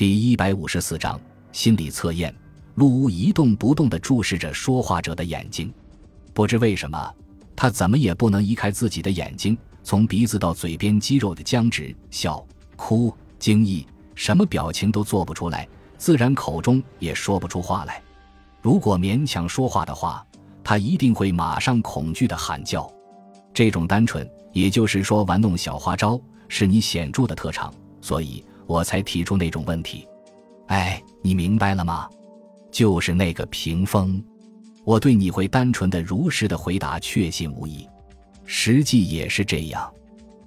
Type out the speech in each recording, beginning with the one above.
第一百五十四章心理测验。陆屋一动不动地注视着说话者的眼睛，不知为什么，他怎么也不能移开自己的眼睛，从鼻子到嘴边肌肉的僵直，笑、哭、惊异，什么表情都做不出来，自然口中也说不出话来。如果勉强说话的话，他一定会马上恐惧的喊叫。这种单纯，也就是说玩弄小花招，是你显著的特长，所以我才提出那种问题。哎，你明白了吗？就是那个屏风，我对你会单纯的、如实的回答确信无疑。实际也是这样。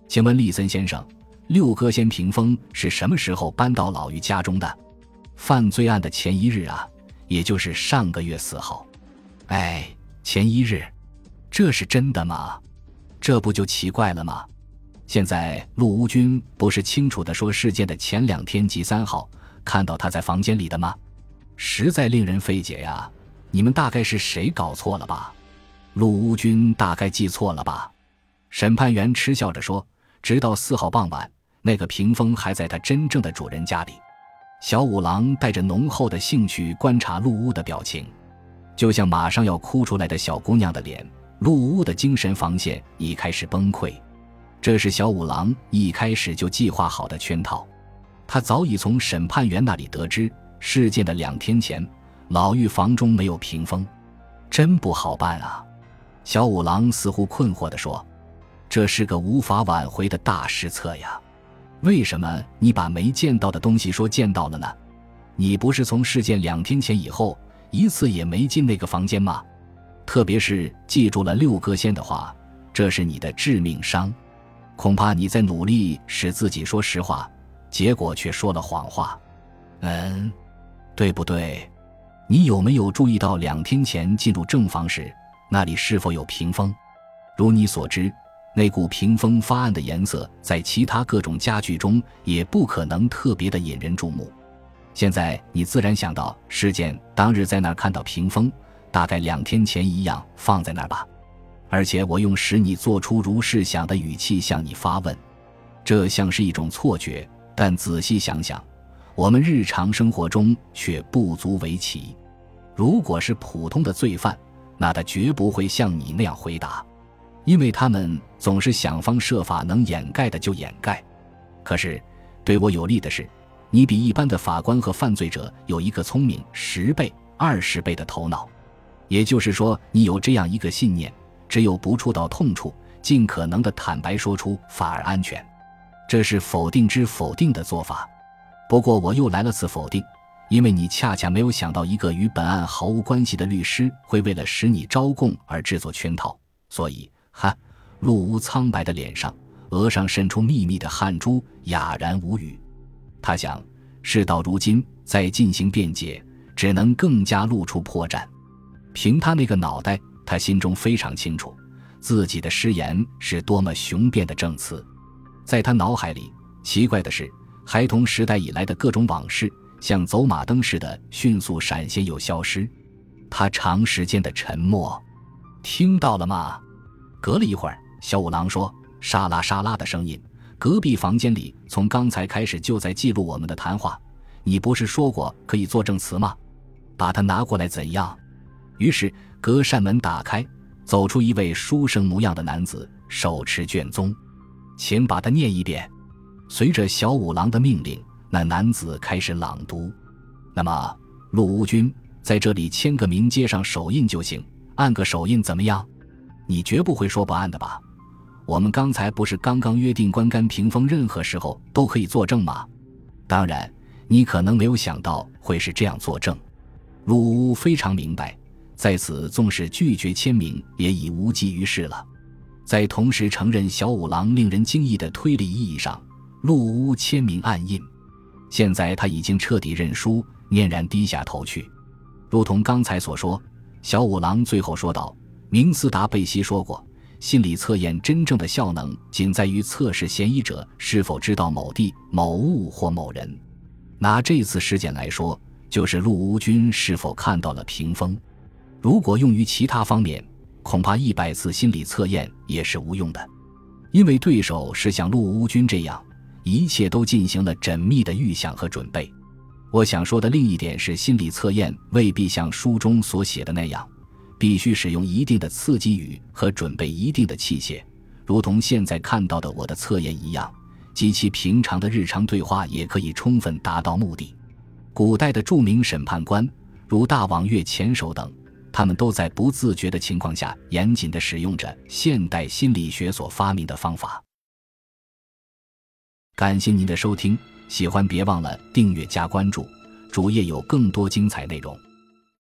请问利森先生，六哥仙屏风是什么时候搬到老于家中的？犯罪案的前一日啊，也就是上个月四号。哎，前一日，这是真的吗？这不就奇怪了吗？现在陆无君不是清楚的说事件的前两天及三号看到他在房间里的吗？实在令人费解呀！你们大概是谁搞错了吧？陆无君大概记错了吧？审判员嗤笑着说：“直到四号傍晚，那个屏风还在他真正的主人家里。”小五郎带着浓厚的兴趣观察陆屋的表情，就像马上要哭出来的小姑娘的脸。陆屋的精神防线已开始崩溃，这是小五郎一开始就计划好的圈套。他早已从审判员那里得知。事件的两天前，老狱房中没有屏风，真不好办啊！小五郎似乎困惑地说：“这是个无法挽回的大失策呀！为什么你把没见到的东西说见到了呢？你不是从事件两天前以后一次也没进那个房间吗？特别是记住了六哥仙的话，这是你的致命伤。恐怕你在努力使自己说实话，结果却说了谎话。嗯。”对不对？你有没有注意到两天前进入正房时，那里是否有屏风？如你所知，那股屏风发暗的颜色，在其他各种家具中也不可能特别的引人注目。现在你自然想到，事件当日在那儿看到屏风，大概两天前一样放在那儿吧？而且我用使你做出如是想的语气向你发问，这像是一种错觉，但仔细想想。我们日常生活中却不足为奇。如果是普通的罪犯，那他绝不会像你那样回答，因为他们总是想方设法能掩盖的就掩盖。可是，对我有利的是，你比一般的法官和犯罪者有一个聪明十倍、二十倍的头脑。也就是说，你有这样一个信念：只有不触到痛处，尽可能的坦白说出，反而安全。这是否定之否定的做法。不过我又来了次否定，因为你恰恰没有想到一个与本案毫无关系的律师会为了使你招供而制作圈套，所以哈，陆屋苍白的脸上，额上渗出密密的汗珠，哑然无语。他想，事到如今再进行辩解，只能更加露出破绽。凭他那个脑袋，他心中非常清楚，自己的失言是多么雄辩的证词。在他脑海里，奇怪的是。孩童时代以来的各种往事，像走马灯似的迅速闪现又消失。他长时间的沉默，听到了吗？隔了一会儿，小五郎说：“沙拉沙拉的声音。隔壁房间里从刚才开始就在记录我们的谈话。你不是说过可以做证词吗？把它拿过来怎样？”于是隔扇门打开，走出一位书生模样的男子，手持卷宗，请把它念一遍。随着小五郎的命令，那男子开始朗读。那么，陆无君在这里签个名，接上手印就行，按个手印怎么样？你绝不会说不按的吧？我们刚才不是刚刚约定，关干屏风任何时候都可以作证吗？当然，你可能没有想到会是这样作证。陆无非常明白，在此纵使拒绝签名，也已无济于事了。在同时承认小五郎令人惊异的推理意义上。陆屋签名暗印，现在他已经彻底认输，念然低下头去。如同刚才所说，小五郎最后说道：“明斯达贝西说过，心理测验真正的效能仅在于测试嫌疑者是否知道某地某物或某人。拿这次事件来说，就是陆屋君是否看到了屏风。如果用于其他方面，恐怕一百次心理测验也是无用的，因为对手是像陆乌君这样。”一切都进行了缜密的预想和准备，我想说的另一点是，心理测验未必像书中所写的那样，必须使用一定的刺激语和准备一定的器械，如同现在看到的我的测验一样，极其平常的日常对话也可以充分达到目的。古代的著名审判官，如大王岳前手等，他们都在不自觉的情况下，严谨的使用着现代心理学所发明的方法。感谢您的收听。喜欢别忘了订阅加关注，主页有更多精彩内容。